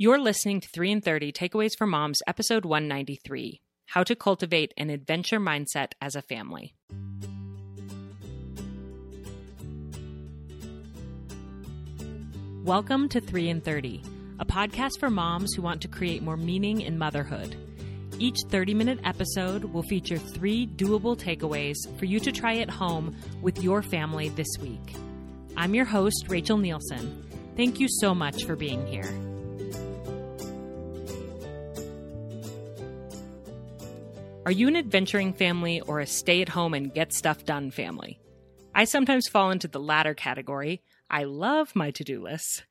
You're listening to 3 in 30 Takeaways for Moms, episode 193 How to Cultivate an Adventure Mindset as a Family. Welcome to 3 in 30, a podcast for moms who want to create more meaning in motherhood. Each 30 minute episode will feature three doable takeaways for you to try at home with your family this week. I'm your host, Rachel Nielsen. Thank you so much for being here. Are you an adventuring family or a stay at home and get stuff done family? I sometimes fall into the latter category. I love my to do lists.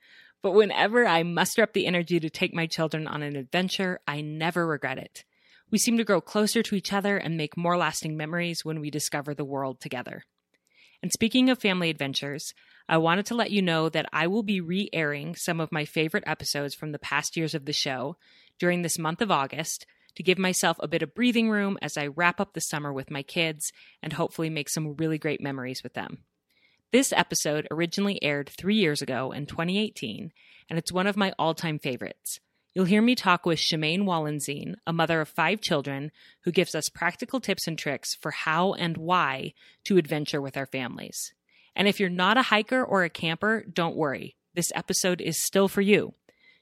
But whenever I muster up the energy to take my children on an adventure, I never regret it. We seem to grow closer to each other and make more lasting memories when we discover the world together. And speaking of family adventures, I wanted to let you know that I will be re airing some of my favorite episodes from the past years of the show during this month of August to give myself a bit of breathing room as I wrap up the summer with my kids and hopefully make some really great memories with them. This episode originally aired three years ago in 2018, and it's one of my all time favorites. You'll hear me talk with Chamaine Wallenstein, a mother of five children, who gives us practical tips and tricks for how and why to adventure with our families. And if you're not a hiker or a camper, don't worry. This episode is still for you.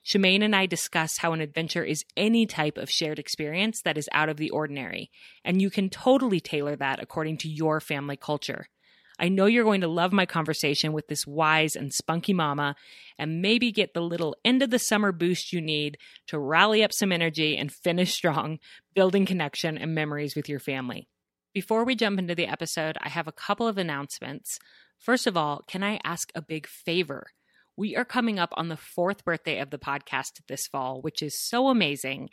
Chamaine and I discuss how an adventure is any type of shared experience that is out of the ordinary, and you can totally tailor that according to your family culture. I know you're going to love my conversation with this wise and spunky mama and maybe get the little end of the summer boost you need to rally up some energy and finish strong, building connection and memories with your family. Before we jump into the episode, I have a couple of announcements. First of all, can I ask a big favor? We are coming up on the fourth birthday of the podcast this fall, which is so amazing.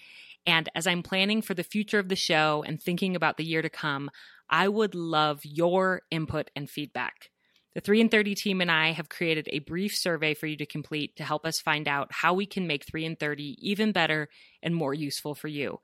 And as I'm planning for the future of the show and thinking about the year to come, I would love your input and feedback. The 3 in 30 team and I have created a brief survey for you to complete to help us find out how we can make 3 in 30 even better and more useful for you.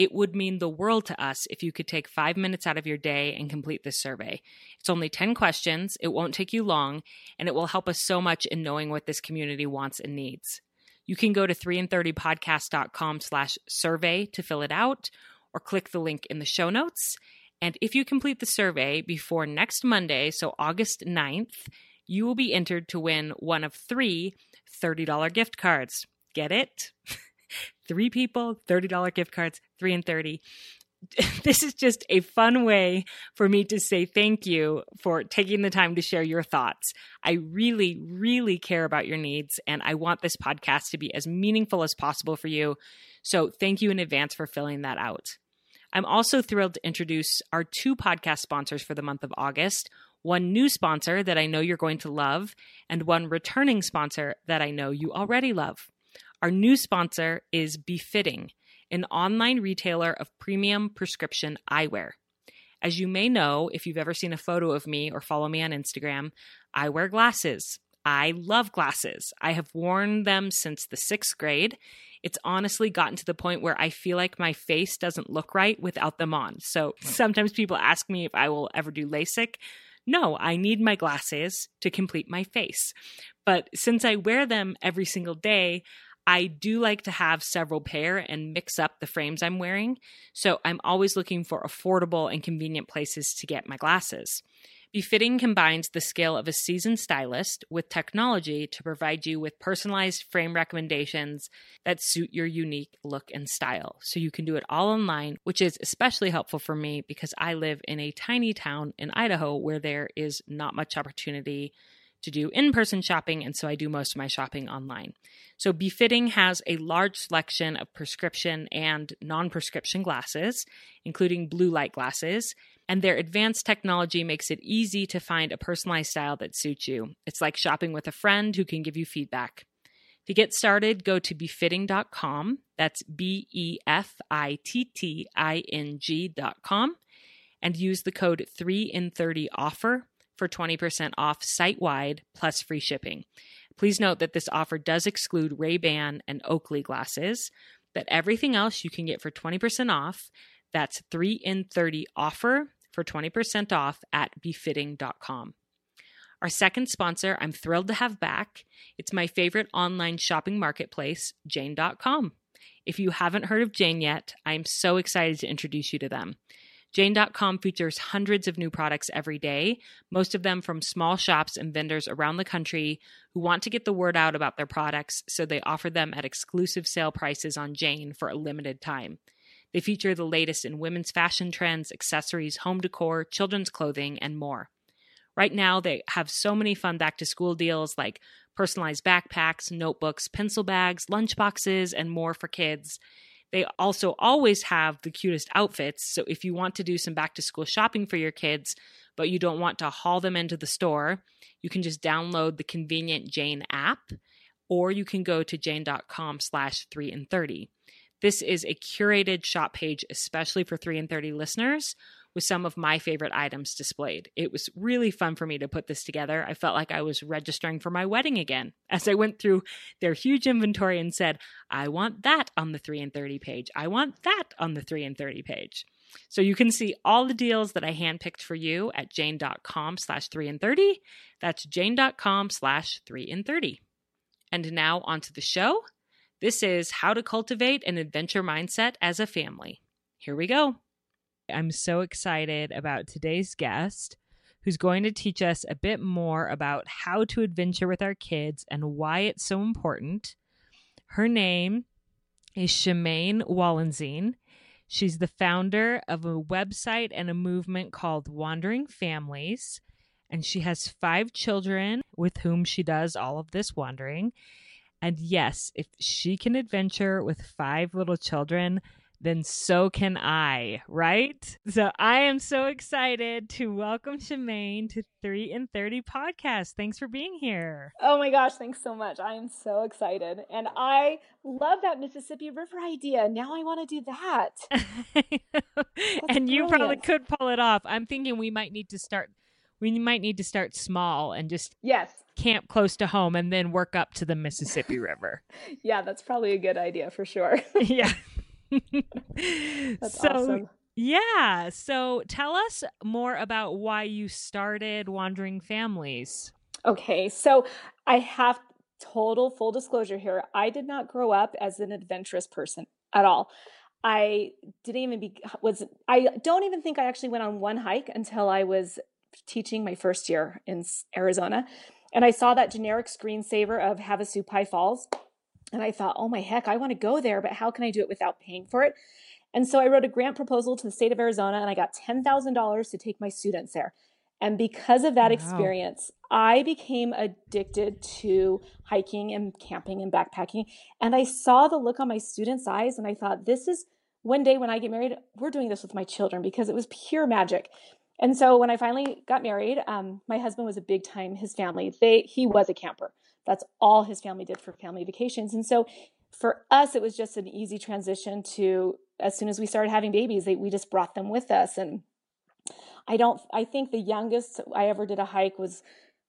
It would mean the world to us if you could take five minutes out of your day and complete this survey. It's only 10 questions, it won't take you long, and it will help us so much in knowing what this community wants and needs. You can go to 3in30podcast.com slash survey to fill it out, or click the link in the show notes. And if you complete the survey before next Monday, so August 9th, you will be entered to win one of three $30 gift cards. Get it? three people, $30 gift cards, three and 30. This is just a fun way for me to say thank you for taking the time to share your thoughts. I really, really care about your needs, and I want this podcast to be as meaningful as possible for you. So, thank you in advance for filling that out. I'm also thrilled to introduce our two podcast sponsors for the month of August one new sponsor that I know you're going to love, and one returning sponsor that I know you already love. Our new sponsor is Befitting, an online retailer of premium prescription eyewear. As you may know, if you've ever seen a photo of me or follow me on Instagram, I wear glasses. I love glasses. I have worn them since the sixth grade. It's honestly gotten to the point where I feel like my face doesn't look right without them on. So sometimes people ask me if I will ever do LASIK. No, I need my glasses to complete my face. But since I wear them every single day, I do like to have several pair and mix up the frames I'm wearing, so I'm always looking for affordable and convenient places to get my glasses. Befitting combines the skill of a seasoned stylist with technology to provide you with personalized frame recommendations that suit your unique look and style. So you can do it all online, which is especially helpful for me because I live in a tiny town in Idaho where there is not much opportunity to do in person shopping, and so I do most of my shopping online. So, Befitting has a large selection of prescription and non prescription glasses, including blue light glasses, and their advanced technology makes it easy to find a personalized style that suits you. It's like shopping with a friend who can give you feedback. To get started, go to befitting.com. That's B E F I T T I N G.com and use the code 3 in 30 offer for 20% off site wide plus free shipping. Please note that this offer does exclude Ray-Ban and Oakley glasses, but everything else you can get for 20% off. That's 3 in 30 offer for 20% off at befitting.com. Our second sponsor, I'm thrilled to have back. It's my favorite online shopping marketplace, Jane.com. If you haven't heard of Jane yet, I'm so excited to introduce you to them. Jane.com features hundreds of new products every day, most of them from small shops and vendors around the country who want to get the word out about their products, so they offer them at exclusive sale prices on Jane for a limited time. They feature the latest in women's fashion trends, accessories, home decor, children's clothing, and more. Right now, they have so many fun back to school deals like personalized backpacks, notebooks, pencil bags, lunch boxes, and more for kids. They also always have the cutest outfits. So if you want to do some back to school shopping for your kids, but you don't want to haul them into the store, you can just download the convenient Jane app, or you can go to jane.com slash 3 in 30. This is a curated shop page, especially for 3 in 30 listeners, with some of my favorite items displayed. It was really fun for me to put this together. I felt like I was registering for my wedding again as I went through their huge inventory and said, I want that on the 3 in 30 page. I want that on the 3 in 30 page. So you can see all the deals that I handpicked for you at jane.com slash 3 in 30. That's jane.com slash 3 in 30. And now onto the show. This is how to cultivate an adventure mindset as a family. Here we go. I'm so excited about today's guest, who's going to teach us a bit more about how to adventure with our kids and why it's so important. Her name is Chamaine Wallenstein. She's the founder of a website and a movement called Wandering Families, and she has five children with whom she does all of this wandering. And yes, if she can adventure with five little children, then so can I, right? So I am so excited to welcome Chamaine to 3 in 30 podcast. Thanks for being here. Oh my gosh, thanks so much. I am so excited. And I love that Mississippi River idea. Now I want to do that. and you probably could pull it off. I'm thinking we might need to start we might need to start small and just yes camp close to home and then work up to the Mississippi River. yeah, that's probably a good idea for sure. yeah. That's so, awesome. Yeah. So tell us more about why you started Wandering Families. Okay. So I have total full disclosure here. I did not grow up as an adventurous person at all. I didn't even be was I don't even think I actually went on one hike until I was teaching my first year in Arizona. And I saw that generic screensaver of Havasupai Falls and I thought, oh my heck, I want to go there, but how can I do it without paying for it? And so I wrote a grant proposal to the state of Arizona and I got $10,000 to take my students there. And because of that wow. experience, I became addicted to hiking and camping and backpacking. And I saw the look on my students' eyes and I thought, this is one day when I get married, we're doing this with my children because it was pure magic. And so when I finally got married, um, my husband was a big time, his family, they, he was a camper. That's all his family did for family vacations. And so for us, it was just an easy transition to as soon as we started having babies, they, we just brought them with us. And I don't, I think the youngest I ever did a hike was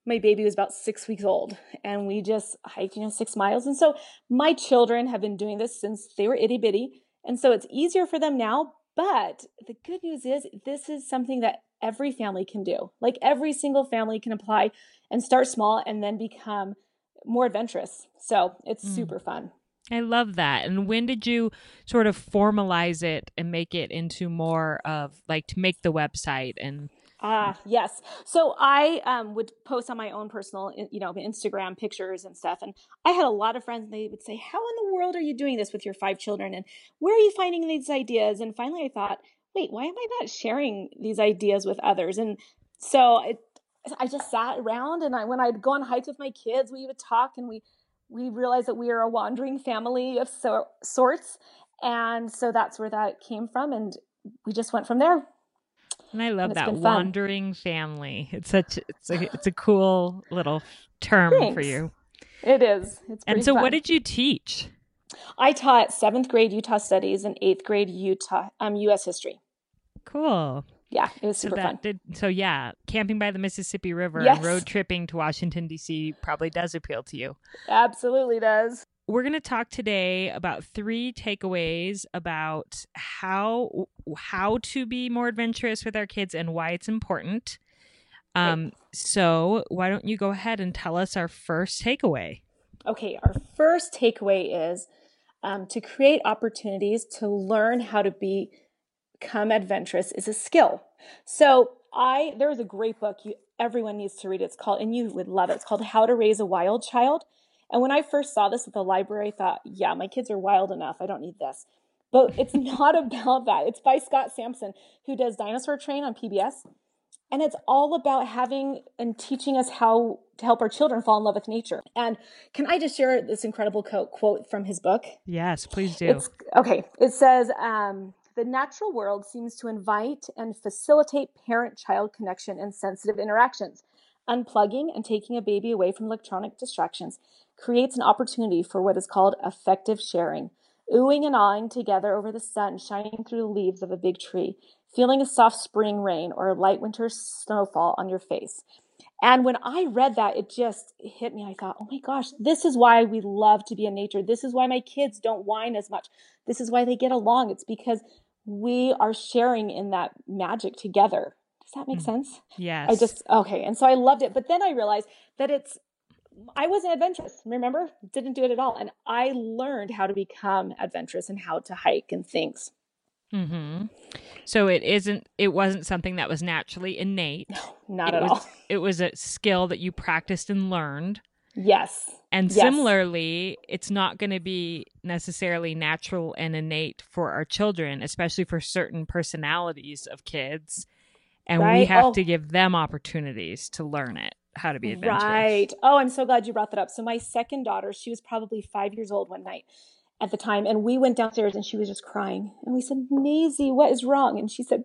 my baby was about six weeks old and we just hiked, you know, six miles. And so my children have been doing this since they were itty bitty. And so it's easier for them now. But the good news is this is something that every family can do. Like every single family can apply and start small and then become more adventurous. So it's mm. super fun. I love that. And when did you sort of formalize it and make it into more of like to make the website and Ah, uh, yes. So I um, would post on my own personal, you know, Instagram pictures and stuff. And I had a lot of friends, and they would say, How in the world are you doing this with your five children? And where are you finding these ideas? And finally I thought, Wait, why am I not sharing these ideas with others? And so it, I just sat around and I when I'd go on hikes with my kids, we would talk and we we realized that we are a wandering family of so, sorts. And so that's where that came from and we just went from there. And I love and that wandering family. It's such it's a it's a cool little term Thanks. for you. It is. It's and so fun. what did you teach? I taught seventh grade Utah studies and eighth grade Utah um US history. Cool yeah, it was super so fun. Did, so yeah, camping by the Mississippi River yes. and road tripping to Washington D.C. probably does appeal to you. Absolutely does. We're going to talk today about three takeaways about how how to be more adventurous with our kids and why it's important. Um, So, why don't you go ahead and tell us our first takeaway? Okay, our first takeaway is um, to create opportunities to learn how to be, become adventurous is a skill. So, I there's a great book you everyone needs to read. It's called, and you would love it. It's called How to Raise a Wild Child. And when I first saw this at the library, I thought, yeah, my kids are wild enough. I don't need this. But it's not about that. It's by Scott Sampson, who does Dinosaur Train on PBS. And it's all about having and teaching us how to help our children fall in love with nature. And can I just share this incredible quote, quote from his book? Yes, please do. It's, okay. It says, um, the natural world seems to invite and facilitate parent child connection and sensitive interactions. Unplugging and taking a baby away from electronic distractions creates an opportunity for what is called affective sharing. Oohing and awing together over the sun shining through the leaves of a big tree, feeling a soft spring rain or a light winter snowfall on your face. And when I read that, it just hit me. I thought, oh my gosh, this is why we love to be in nature. This is why my kids don't whine as much. This is why they get along. It's because we are sharing in that magic together. Does that make mm. sense? Yes. I just, okay. And so I loved it. But then I realized that it's, I wasn't adventurous, remember? Didn't do it at all. And I learned how to become adventurous and how to hike and things. Mm-hmm. So it isn't. It wasn't something that was naturally innate. No, not it at was, all. It was a skill that you practiced and learned. Yes. And yes. similarly, it's not going to be necessarily natural and innate for our children, especially for certain personalities of kids. And right? we have oh. to give them opportunities to learn it, how to be adventurous. Right. Oh, I'm so glad you brought that up. So, my second daughter, she was probably five years old one night at the time, and we went downstairs and she was just crying. And we said, Maisie, what is wrong? And she said,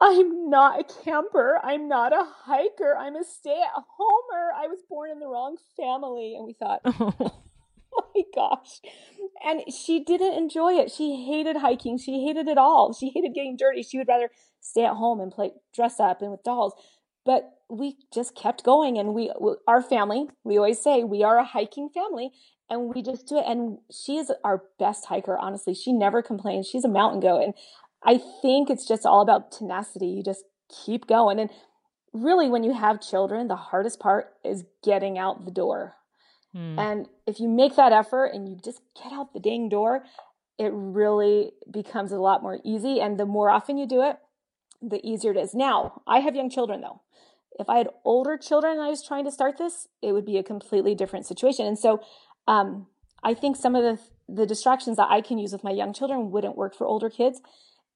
I'm not a camper. I'm not a hiker. I'm a stay at homer. I was born in the wrong family. And we thought, oh. oh my gosh. And she didn't enjoy it. She hated hiking. She hated it all. She hated getting dirty. She would rather stay at home and play dress up and with dolls. But we just kept going. And we, our family, we always say we are a hiking family and we just do it. And she is our best hiker, honestly. She never complains. She's a mountain goat. And I think it's just all about tenacity. You just keep going. And really, when you have children, the hardest part is getting out the door. Hmm. And if you make that effort and you just get out the dang door, it really becomes a lot more easy. And the more often you do it, the easier it is. Now, I have young children though. If I had older children and I was trying to start this, it would be a completely different situation. And so, um, I think some of the the distractions that I can use with my young children wouldn't work for older kids.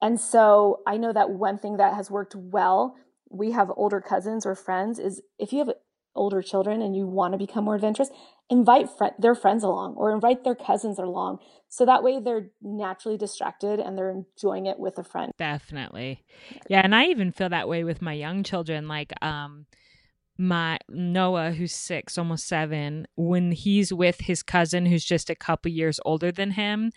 And so I know that one thing that has worked well, we have older cousins or friends, is if you have older children and you want to become more adventurous, invite fr- their friends along or invite their cousins along. So that way they're naturally distracted and they're enjoying it with a friend. Definitely. Yeah. And I even feel that way with my young children. Like, um, my Noah, who's six, almost seven, when he's with his cousin who's just a couple years older than him,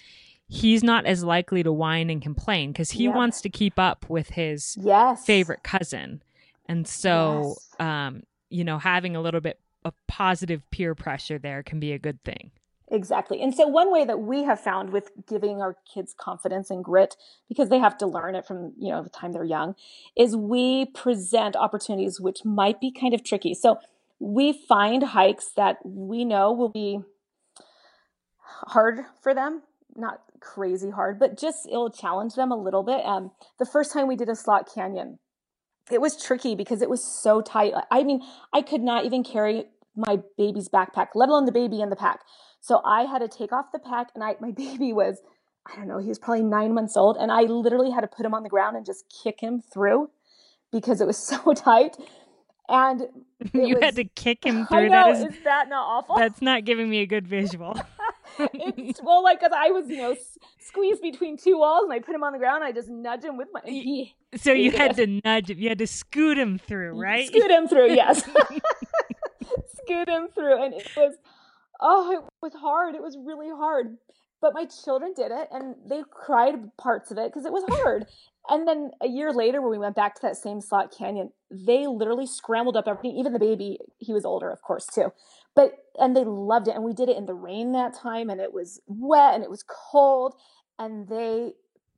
he's not as likely to whine and complain because he wants to keep up with his yes. favorite cousin. And so, yes. um, you know, having a little bit of positive peer pressure there can be a good thing. Exactly. And so, one way that we have found with giving our kids confidence and grit, because they have to learn it from, you know, the time they're young, is we present opportunities which might be kind of tricky. So, we find hikes that we know will be hard for them not crazy hard, but just it'll challenge them a little bit. Um, the first time we did a slot canyon, it was tricky because it was so tight. I mean, I could not even carry my baby's backpack, let alone the baby in the pack. So I had to take off the pack, and I my baby was, I don't know, he was probably nine months old, and I literally had to put him on the ground and just kick him through because it was so tight. And you was, had to kick him through. I know, that is, is that not awful? That's not giving me a good visual. It's well, like, cause I was, you know, s- squeezed between two walls, and I put him on the ground. I just nudge him with my. He, so you had to nudge him. You had to scoot him through, right? Scoot him through, yes. scoot him through, and it was, oh, it was hard. It was really hard. But my children did it, and they cried parts of it because it was hard. And then a year later, when we went back to that same slot canyon, they literally scrambled up everything. Even the baby, he was older, of course, too but and they loved it and we did it in the rain that time and it was wet and it was cold and they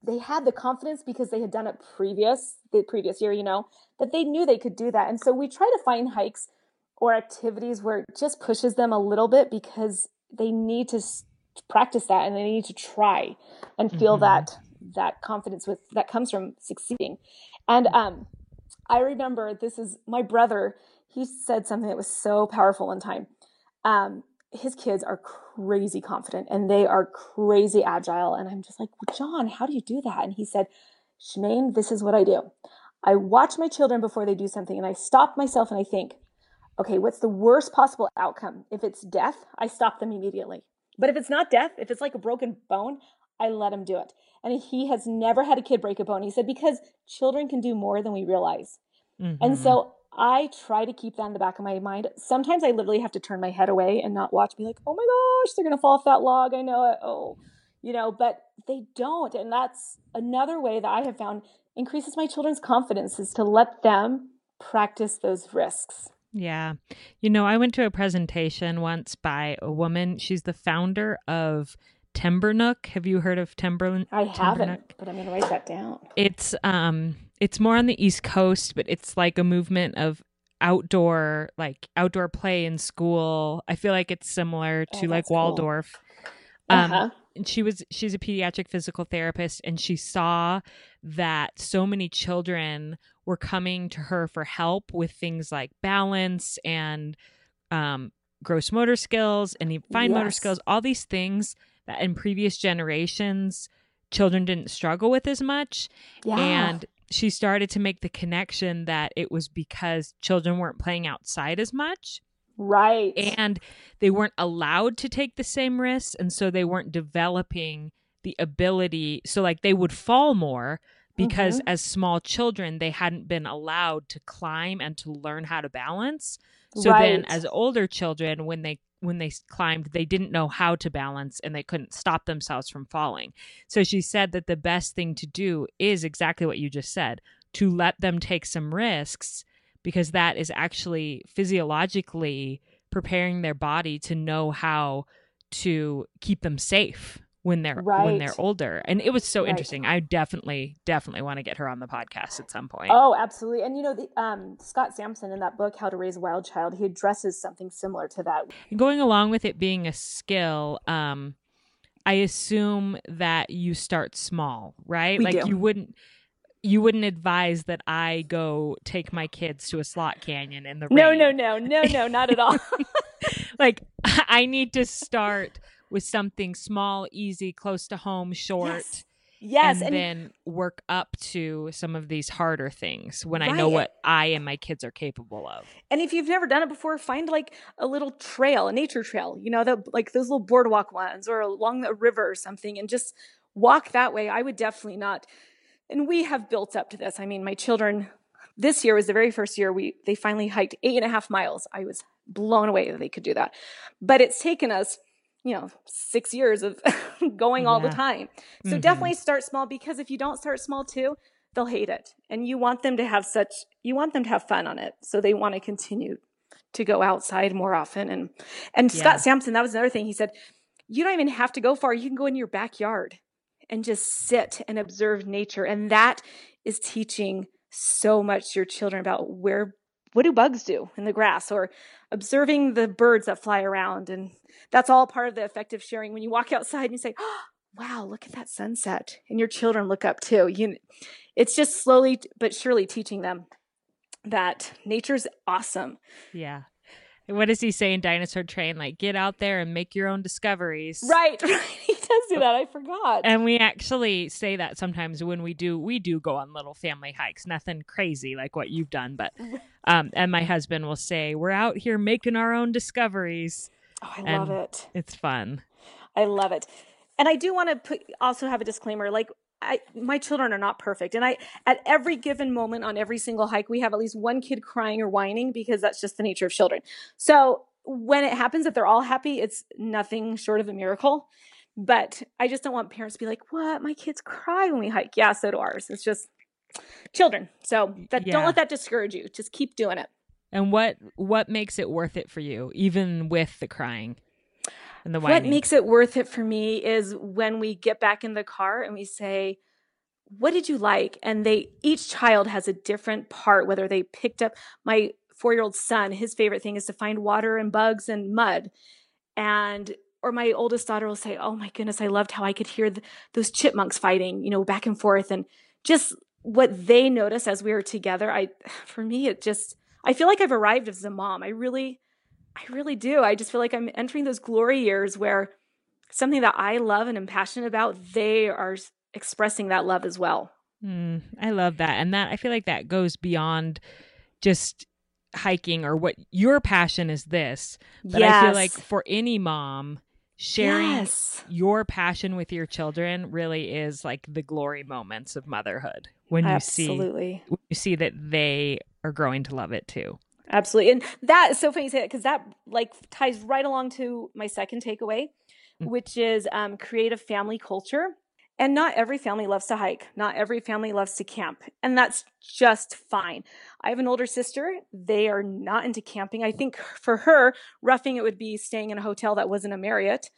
they had the confidence because they had done it previous the previous year, you know, that they knew they could do that. And so we try to find hikes or activities where it just pushes them a little bit because they need to practice that and they need to try and feel mm-hmm. that that confidence with that comes from succeeding. And um I remember this is my brother, he said something that was so powerful one time. Um his kids are crazy confident and they are crazy agile. And I'm just like, John, how do you do that? And he said, Chamaine, this is what I do. I watch my children before they do something and I stop myself and I think, okay, what's the worst possible outcome? If it's death, I stop them immediately. But if it's not death, if it's like a broken bone, I let them do it. And he has never had a kid break a bone. He said, because children can do more than we realize. Mm-hmm. And so I try to keep that in the back of my mind. Sometimes I literally have to turn my head away and not watch, be like, oh my gosh, they're going to fall off that log. I know it. Oh, you know, but they don't. And that's another way that I have found increases my children's confidence is to let them practice those risks. Yeah. You know, I went to a presentation once by a woman. She's the founder of Timbernook. Have you heard of Timber? I haven't, but I'm going to write that down. It's um it's more on the East Coast, but it's like a movement of outdoor like outdoor play in school. I feel like it's similar to oh, like Waldorf. Cool. Um uh-huh. and she was she's a pediatric physical therapist and she saw that so many children were coming to her for help with things like balance and um gross motor skills and fine yes. motor skills, all these things that in previous generations children didn't struggle with as much. Yeah. And she started to make the connection that it was because children weren't playing outside as much. Right. And they weren't allowed to take the same risks. And so they weren't developing the ability. So, like, they would fall more because mm-hmm. as small children, they hadn't been allowed to climb and to learn how to balance. So right. then, as older children, when they when they climbed, they didn't know how to balance and they couldn't stop themselves from falling. So she said that the best thing to do is exactly what you just said to let them take some risks because that is actually physiologically preparing their body to know how to keep them safe when they're right. when they're older. And it was so right. interesting. I definitely definitely want to get her on the podcast at some point. Oh, absolutely. And you know, the, um, Scott Sampson in that book How to Raise a Wild Child, he addresses something similar to that. Going along with it being a skill, um, I assume that you start small, right? We like do. you wouldn't you wouldn't advise that I go take my kids to a slot canyon in the rain. No, no, no, no, no, not at all. like I need to start with something small, easy, close to home, short. Yes. Yes, and, and, then work up to some of these harder things when right. I know what I and my kids are capable of. And if you've never done it before, find like a little trail, a nature trail, you know, the like those little boardwalk ones or along the river or something, and just walk that way. I would definitely not. And we have built up to this. I mean, my children this year was the very first year we they finally hiked eight and a half miles. I was blown away that they could do that. But it's taken us you know six years of going all the time. So mm-hmm. definitely start small because if you don't start small too they'll hate it. And you want them to have such you want them to have fun on it. So they want to continue to go outside more often. And and yeah. scott sampson that was another thing. He said you don't even have to go far. You can go in your backyard and just sit and observe nature. And that is teaching so much your children about where what do bugs do in the grass or observing the birds that fly around? And that's all part of the affective sharing. When you walk outside and you say oh, wow look at that sunset and your children look up too you it's just slowly but surely teaching them that nature's awesome. Yeah what does he say in Dinosaur Train? Like, get out there and make your own discoveries. Right, right. He does do that. I forgot. And we actually say that sometimes when we do, we do go on little family hikes. Nothing crazy like what you've done, but um, and my husband will say, "We're out here making our own discoveries." Oh, I and love it. It's fun. I love it. And I do want to put also have a disclaimer. Like I, my children are not perfect. And I, at every given moment on every single hike, we have at least one kid crying or whining because that's just the nature of children. So when it happens that they're all happy, it's nothing short of a miracle. But I just don't want parents to be like, what? My kids cry when we hike. Yeah, so do ours. It's just children. So that, yeah. don't let that discourage you. Just keep doing it. And what what makes it worth it for you, even with the crying? And the whining. What makes it worth it for me is when we get back in the car and we say, what did you like? And they each child has a different part, whether they picked up my four year old son, his favorite thing is to find water and bugs and mud. And or my oldest daughter will say, "Oh my goodness, I loved how I could hear the, those chipmunks fighting, you know, back and forth." And just what they notice as we are together, I for me it just I feel like I've arrived as a mom. I really I really do. I just feel like I'm entering those glory years where something that I love and am passionate about, they are expressing that love as well. Mm, I love that. And that I feel like that goes beyond just hiking or what your passion is this. But yes. I feel like for any mom, sharing yes. your passion with your children really is like the glory moments of motherhood when Absolutely. you see when you see that they are growing to love it too. Absolutely. And that is so funny you say that because that like ties right along to my second takeaway, mm-hmm. which is um, creative family culture. And not every family loves to hike. Not every family loves to camp. And that's just fine. I have an older sister. They are not into camping. I think for her, roughing it would be staying in a hotel that wasn't a Marriott.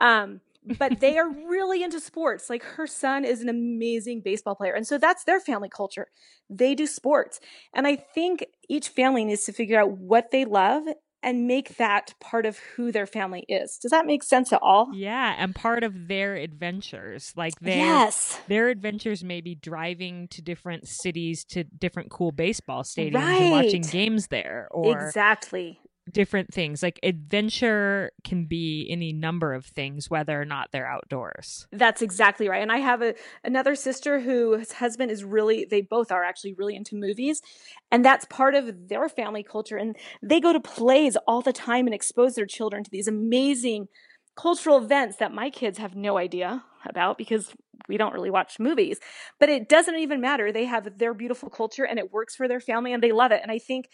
Um, but they are really into sports. Like her son is an amazing baseball player. And so that's their family culture. They do sports. And I think each family needs to figure out what they love and make that part of who their family is. Does that make sense at all? Yeah, and part of their adventures. Like their yes. their adventures may be driving to different cities to different cool baseball stadiums right. and watching games there or Exactly different things. Like adventure can be any number of things, whether or not they're outdoors. That's exactly right. And I have a another sister whose husband is really they both are actually really into movies. And that's part of their family culture. And they go to plays all the time and expose their children to these amazing cultural events that my kids have no idea about because we don't really watch movies. But it doesn't even matter. They have their beautiful culture and it works for their family and they love it. And I think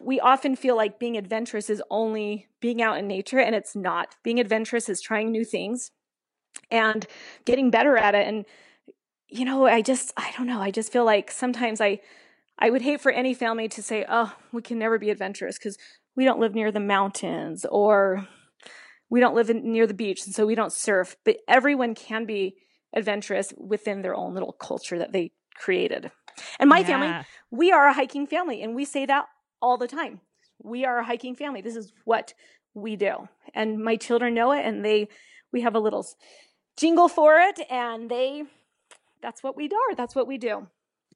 we often feel like being adventurous is only being out in nature, and it's not. Being adventurous is trying new things and getting better at it. And, you know, I just, I don't know. I just feel like sometimes I, I would hate for any family to say, oh, we can never be adventurous because we don't live near the mountains or we don't live in, near the beach and so we don't surf. But everyone can be adventurous within their own little culture that they created. And my yeah. family, we are a hiking family and we say that all the time. We are a hiking family. This is what we do. And my children know it and they we have a little jingle for it and they that's what we are. That's what we do.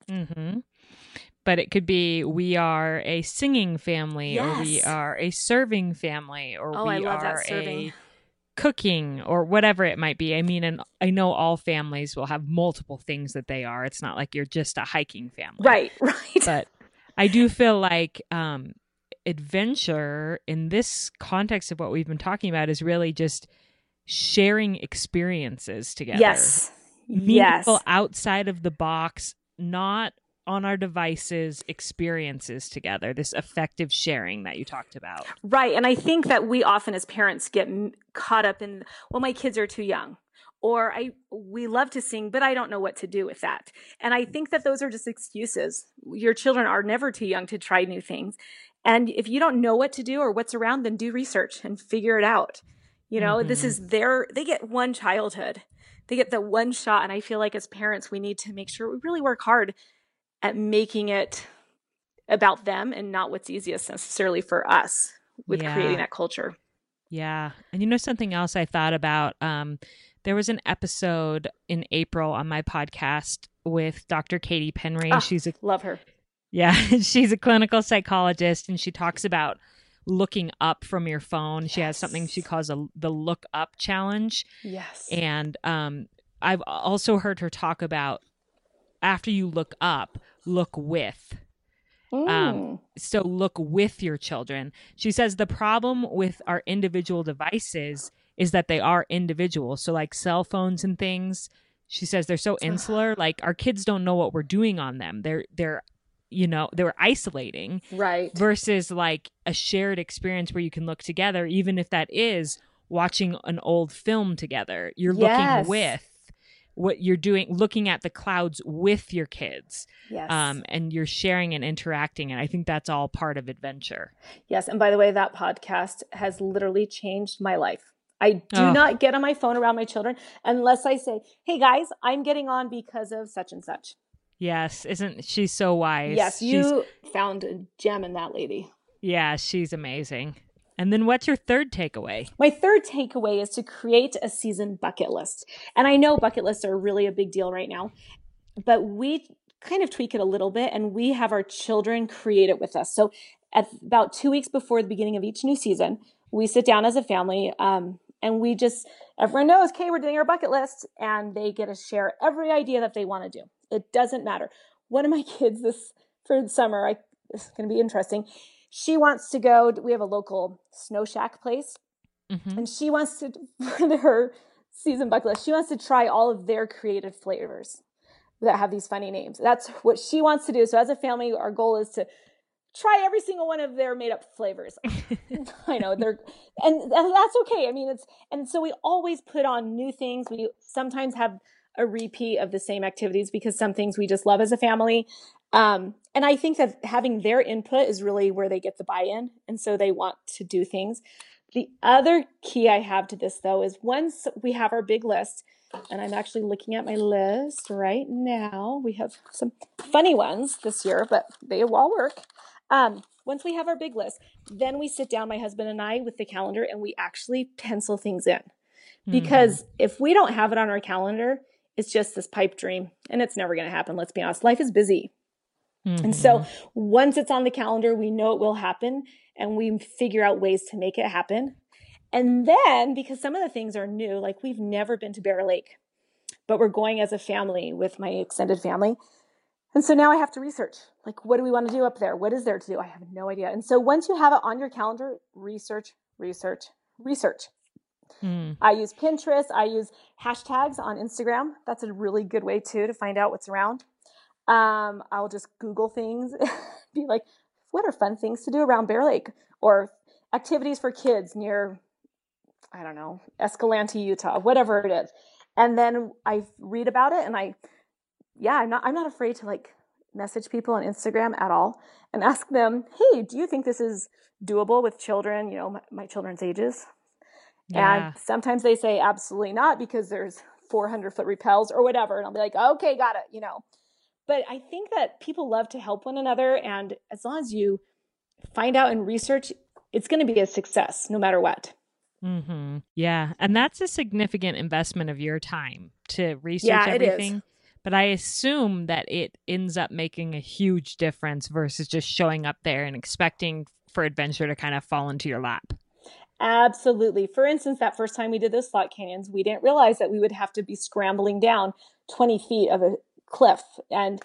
Mhm. But it could be we are a singing family yes. or we are a serving family or oh, we are a cooking or whatever it might be. I mean, and I know all families will have multiple things that they are. It's not like you're just a hiking family. Right, right. But I do feel like um, adventure in this context of what we've been talking about is really just sharing experiences together. Yes. Meaningful yes. outside of the box, not on our devices experiences together this affective sharing that you talked about right and i think that we often as parents get caught up in well my kids are too young or I we love to sing, but I don't know what to do with that. And I think that those are just excuses. Your children are never too young to try new things. And if you don't know what to do or what's around, then do research and figure it out. You know, mm-hmm. this is their they get one childhood. They get the one shot and I feel like as parents we need to make sure we really work hard at making it about them and not what's easiest necessarily for us with yeah. creating that culture. Yeah. And you know something else I thought about um there was an episode in April on my podcast with Dr. Katie Penry. Oh, she's a love her. Yeah, she's a clinical psychologist and she talks about looking up from your phone. Yes. She has something she calls a the look up challenge. Yes. And um I've also heard her talk about after you look up, look with. Um, so look with your children. She says the problem with our individual devices is that they are individuals. So like cell phones and things, she says they're so insular. Like our kids don't know what we're doing on them. They're they're you know they're isolating right versus like a shared experience where you can look together even if that is watching an old film together you're yes. looking with what you're doing looking at the clouds with your kids yes. um, and you're sharing and interacting and i think that's all part of adventure yes and by the way that podcast has literally changed my life I do oh. not get on my phone around my children unless I say, "Hey guys, I'm getting on because of such and such." Yes, isn't she so wise? Yes, you she's... found a gem in that lady. Yeah, she's amazing. And then what's your third takeaway? My third takeaway is to create a season bucket list. And I know bucket lists are really a big deal right now, but we kind of tweak it a little bit and we have our children create it with us. So at about two weeks before the beginning of each new season, we sit down as a family um, and we just, everyone knows, okay, we're doing our bucket list and they get to share every idea that they want to do. It doesn't matter. One of my kids this for the summer, I, this is going to be interesting she wants to go we have a local snow shack place mm-hmm. and she wants to for her season bucket list she wants to try all of their creative flavors that have these funny names that's what she wants to do so as a family our goal is to try every single one of their made up flavors i know they're and, and that's okay i mean it's and so we always put on new things we sometimes have a repeat of the same activities because some things we just love as a family um, and I think that having their input is really where they get the buy in. And so they want to do things. The other key I have to this, though, is once we have our big list, and I'm actually looking at my list right now. We have some funny ones this year, but they all work. Um, once we have our big list, then we sit down, my husband and I, with the calendar and we actually pencil things in. Because mm-hmm. if we don't have it on our calendar, it's just this pipe dream and it's never going to happen. Let's be honest. Life is busy. Mm-hmm. And so mm-hmm. once it's on the calendar, we know it will happen and we figure out ways to make it happen. And then, because some of the things are new, like we've never been to Bear Lake, but we're going as a family with my extended family. And so now I have to research like, what do we want to do up there? What is there to do? I have no idea. And so once you have it on your calendar, research, research, research. Mm. I use Pinterest. I use hashtags on Instagram. That's a really good way too to find out what's around. Um, I'll just Google things, be like, what are fun things to do around Bear Lake or activities for kids near, I don't know, Escalante, Utah, whatever it is. And then I read about it and I, yeah, I'm not, I'm not afraid to like message people on Instagram at all and ask them, hey, do you think this is doable with children, you know, my, my children's ages? Yeah. And sometimes they say absolutely not because there's 400 foot rappels or whatever. And I'll be like, okay, got it, you know. But I think that people love to help one another. And as long as you find out and research, it's going to be a success no matter what. Mm-hmm. Yeah. And that's a significant investment of your time to research yeah, everything. But I assume that it ends up making a huge difference versus just showing up there and expecting for adventure to kind of fall into your lap. Absolutely. For instance, that first time we did those slot canyons, we didn't realize that we would have to be scrambling down 20 feet of a cliff. And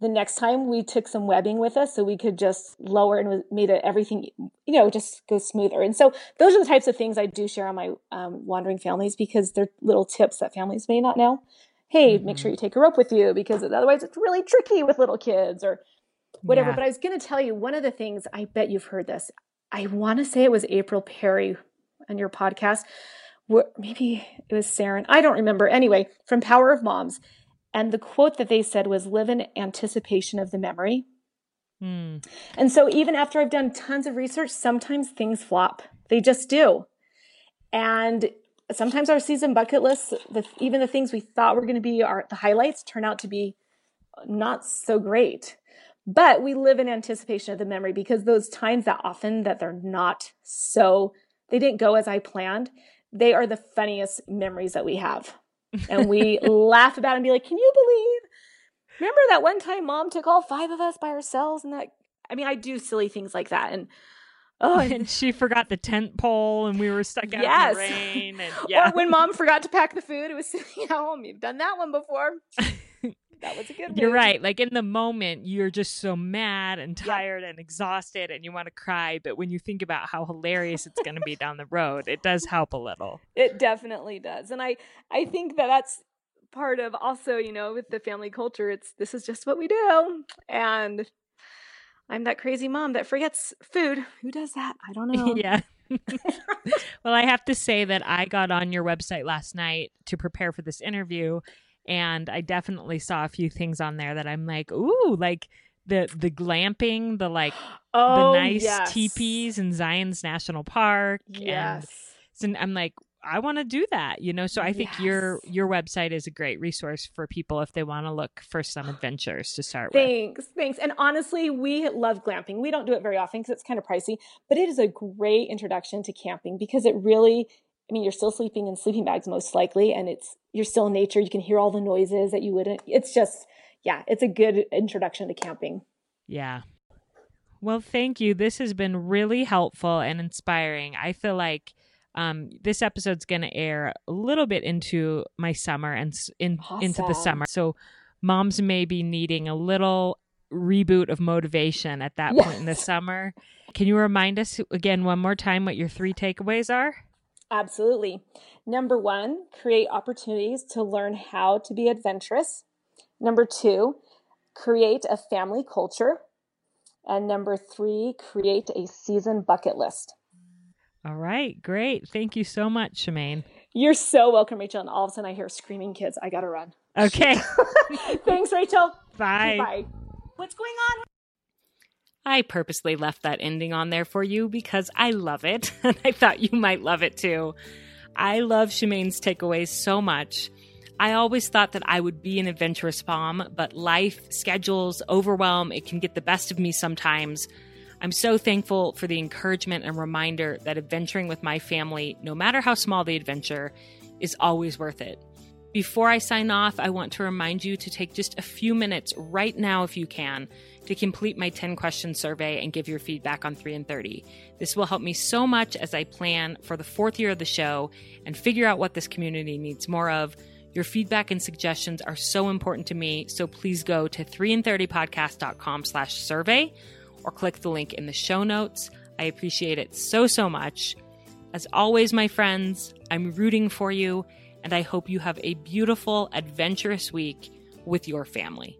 the next time we took some webbing with us so we could just lower and made it everything, you know, just go smoother. And so those are the types of things I do share on my um, wandering families because they're little tips that families may not know. Hey, mm-hmm. make sure mm-hmm. you take a rope with you because otherwise it's really tricky with little kids or whatever. Yeah. But I was going to tell you one of the things I bet you've heard this. I want to say it was April Perry on your podcast. Maybe it was Saren. I don't remember. Anyway, from Power of Moms and the quote that they said was live in anticipation of the memory. Mm. And so, even after I've done tons of research, sometimes things flop. They just do. And sometimes our season bucket lists, the, even the things we thought were going to be our, the highlights, turn out to be not so great. But we live in anticipation of the memory because those times that often that they're not so, they didn't go as I planned, they are the funniest memories that we have and we laugh about and be like, "Can you believe? Remember that one time mom took all five of us by ourselves?" And that, I mean, I do silly things like that, and oh, and she forgot the tent pole, and we were stuck out yes. in the rain. And, yeah. or when mom forgot to pack the food, it was sitting at home. You've done that one before. that was a good. You're right. Like in the moment, you're just so mad and tired and exhausted, and you want to cry. But when you think about how hilarious it's going to be down the road, it does help a little. It definitely does, and I I think that that's part of also you know with the family culture. It's this is just what we do, and I'm that crazy mom that forgets food. Who does that? I don't know. yeah. well, I have to say that I got on your website last night to prepare for this interview and I definitely saw a few things on there that I'm like, ooh, like the the glamping, the like oh, the nice yes. teepees in Zion's National Park. Yes. And so I'm like, I want to do that, you know. So I think Yes. your your website is a great resource for people if they want to look for some adventures to start with. Thanks, thanks. And honestly, we love glamping. We don't do it very often because it's kind of pricey, but it is a great introduction to camping because it really, I mean, you're still sleeping in sleeping bags most likely, and it's you're still in nature. You can hear all the noises that you wouldn't. It's just, yeah, it's a good introduction to camping. Yeah. Well, thank you. This has been really helpful and inspiring. I feel like um, this episode's going to air a little bit into my summer and in into the summer. So moms may be needing a little reboot of motivation at that point in the summer. Can you remind us again one more time what your three takeaways are? Absolutely. Number one, create opportunities to learn how to be adventurous. Number two, create a family culture. And number three, create a season bucket list. All right, great. Thank you so much, Chamaine. You're so welcome, Rachel. And all of a sudden I hear screaming kids. I gotta run. Okay, Thanks, Rachel. bye. Bye. What's going on? I purposely left that ending on there for you because I love it and I thought you might love it too. I love Chamaine's takeaways so much. I always thought that I would be an adventurous mom, but life, schedules, overwhelm, it can get the best of me sometimes. I'm so thankful for the encouragement and reminder that adventuring with my family, no matter how small the adventure, is always worth it. Before I sign off, I want to remind you to take just a few minutes right now, if you can, to complete my 10 question survey and give your feedback on 3 in 30. This will help me so much as I plan for the fourth year of the show and figure out what this community needs more of. Your feedback and suggestions are so important to me, so please go to 3in30podcast.com slash survey or click the link in the show notes. I appreciate it so, so much. As always, my friends, I'm rooting for you, and I hope you have a beautiful, adventurous week with your family.